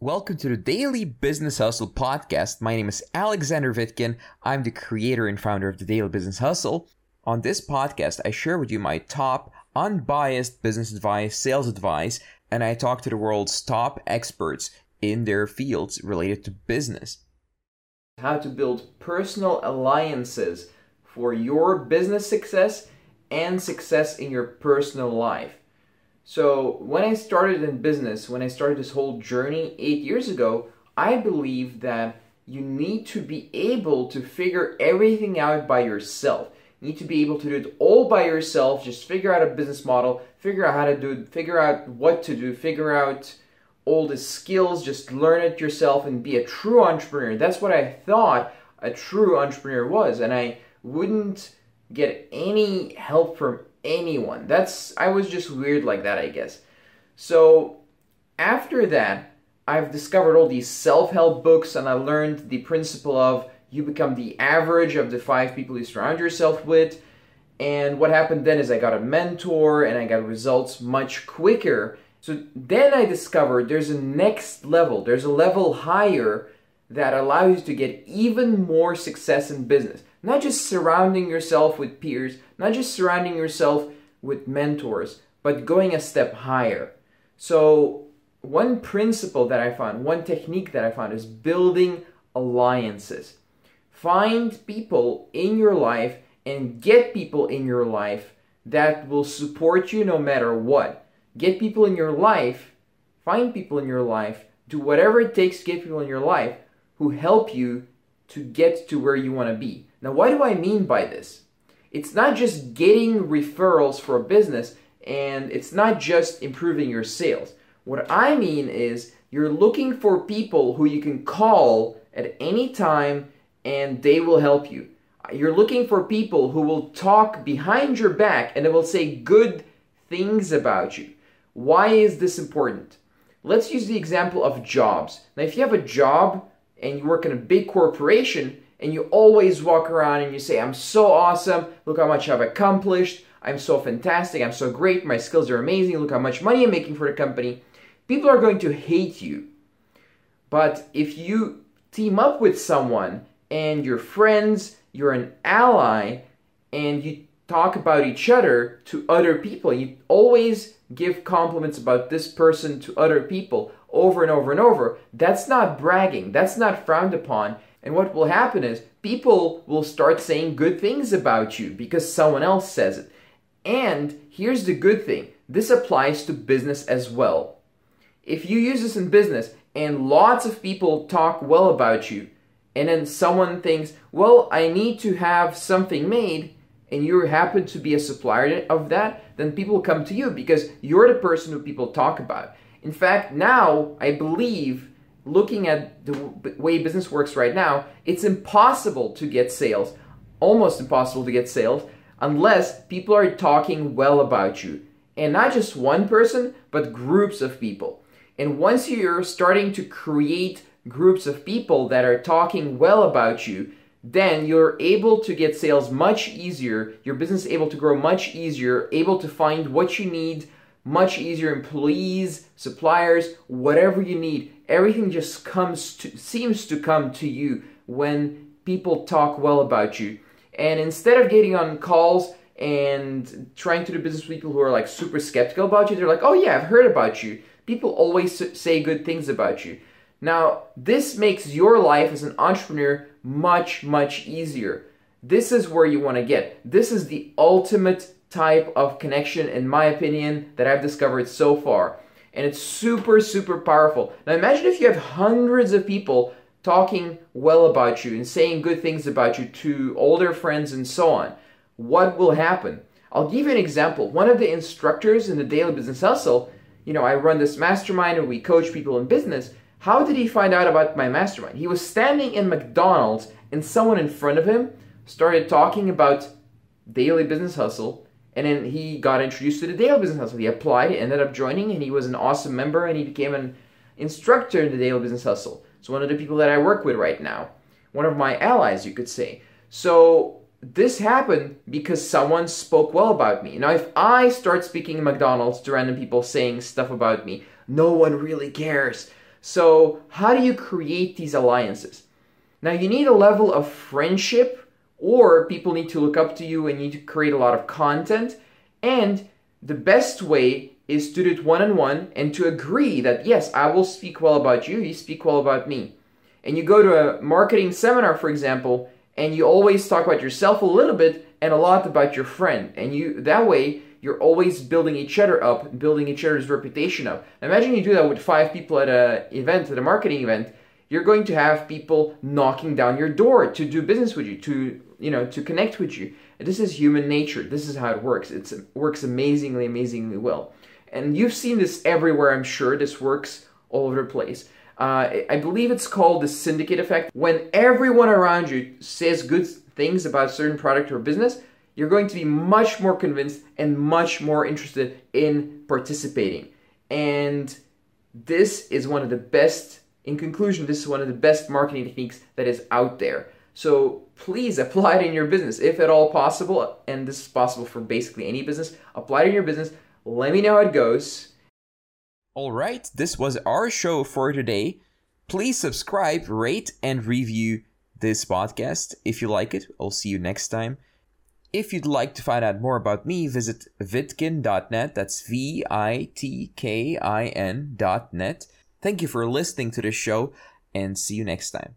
Welcome to the Daily Business Hustle podcast. My name is Alexander Vitkin. I'm the creator and founder of the Daily Business Hustle. On this podcast, I share with you my top unbiased business advice, sales advice, and I talk to the world's top experts in their fields related to business. How to build personal alliances for your business success and success in your personal life. So, when I started in business, when I started this whole journey eight years ago, I believe that you need to be able to figure everything out by yourself. You need to be able to do it all by yourself, just figure out a business model, figure out how to do it, figure out what to do, figure out all the skills, just learn it yourself and be a true entrepreneur. That's what I thought a true entrepreneur was, and I wouldn't get any help from anyone. That's I was just weird like that, I guess. So after that, I've discovered all these self-help books and I learned the principle of you become the average of the five people you surround yourself with. And what happened then is I got a mentor and I got results much quicker. So then I discovered there's a next level, there's a level higher that allows you to get even more success in business. Not just surrounding yourself with peers, not just surrounding yourself with mentors, but going a step higher. So, one principle that I found, one technique that I found is building alliances. Find people in your life and get people in your life that will support you no matter what. Get people in your life, find people in your life, do whatever it takes to get people in your life who help you to get to where you want to be. Now, what do I mean by this? It's not just getting referrals for a business and it's not just improving your sales. What I mean is you're looking for people who you can call at any time and they will help you. You're looking for people who will talk behind your back and they will say good things about you. Why is this important? Let's use the example of jobs. Now, if you have a job and you work in a big corporation and you always walk around and you say, I'm so awesome, look how much I've accomplished, I'm so fantastic, I'm so great, my skills are amazing, look how much money I'm making for the company, people are going to hate you. But if you team up with someone and you're friends, you're an ally, and you talk about each other to other people, you always give compliments about this person to other people over and over and over, that's not bragging. That's not frowned upon. And what will happen is people will start saying good things about you because someone else says it. And here's the good thing this applies to business as well. If you use this in business and lots of people talk well about you, and then someone thinks, well, I need to have something made, and you happen to be a supplier of that, then people come to you because you're the person who people talk about. In fact, now I believe, looking at the way business works right now, it's impossible to get sales, almost impossible to get sales, unless people are talking well about you. And not just one person, but groups of people. And once you're starting to create groups of people that are talking well about you, then you're able to get sales much easier, your business able to grow much easier, able to find what you need much easier employees, suppliers, whatever you need. Everything just comes to seems to come to you when people talk well about you. And instead of getting on calls and trying to do business with people who are like super skeptical about you, they're like, "Oh yeah, I've heard about you." People always say good things about you. Now, this makes your life as an entrepreneur much much easier. This is where you want to get. This is the ultimate type of connection, in my opinion, that I've discovered so far. And it's super, super powerful. Now imagine if you have hundreds of people talking well about you and saying good things about you to all their friends and so on. What will happen? I'll give you an example. One of the instructors in the Daily Business Hustle, you know, I run this mastermind and we coach people in business. How did he find out about my mastermind? He was standing in McDonald's and someone in front of him started talking about Daily Business Hustle and then he got introduced to the Daily Business Hustle. He applied, ended up joining, and he was an awesome member, and he became an instructor in the Daily Business Hustle. So one of the people that I work with right now, one of my allies, you could say. So this happened because someone spoke well about me. Now, if I start speaking in McDonald's to random people saying stuff about me, no one really cares. So, how do you create these alliances? Now, you need a level of friendship, or people need to look up to you and you need to create a lot of content. And the best way is to do it one on one and to agree that, yes, I will speak well about you, you speak well about me. And you go to a marketing seminar, for example, and you always talk about yourself a little bit and a lot about your friend. And you that way you're always building each other up, building each other's reputation up. Imagine you do that with five people at a event, at a marketing event. You're going to have people knocking down your door to do business with you, to you know, to connect with you. This is human nature. This is how it works. It's, it works amazingly, amazingly well. And you've seen this everywhere, I'm sure. This works all over the place. Uh, I believe it's called the syndicate effect. When everyone around you says good things about a certain product or business, you're going to be much more convinced and much more interested in participating. And this is one of the best, in conclusion, this is one of the best marketing techniques that is out there. So please apply it in your business if at all possible. And this is possible for basically any business. Apply it in your business. Let me know how it goes. All right, this was our show for today. Please subscribe, rate, and review this podcast if you like it. I'll see you next time. If you'd like to find out more about me, visit vitkin.net. That's V I T K I N.net. Thank you for listening to this show and see you next time.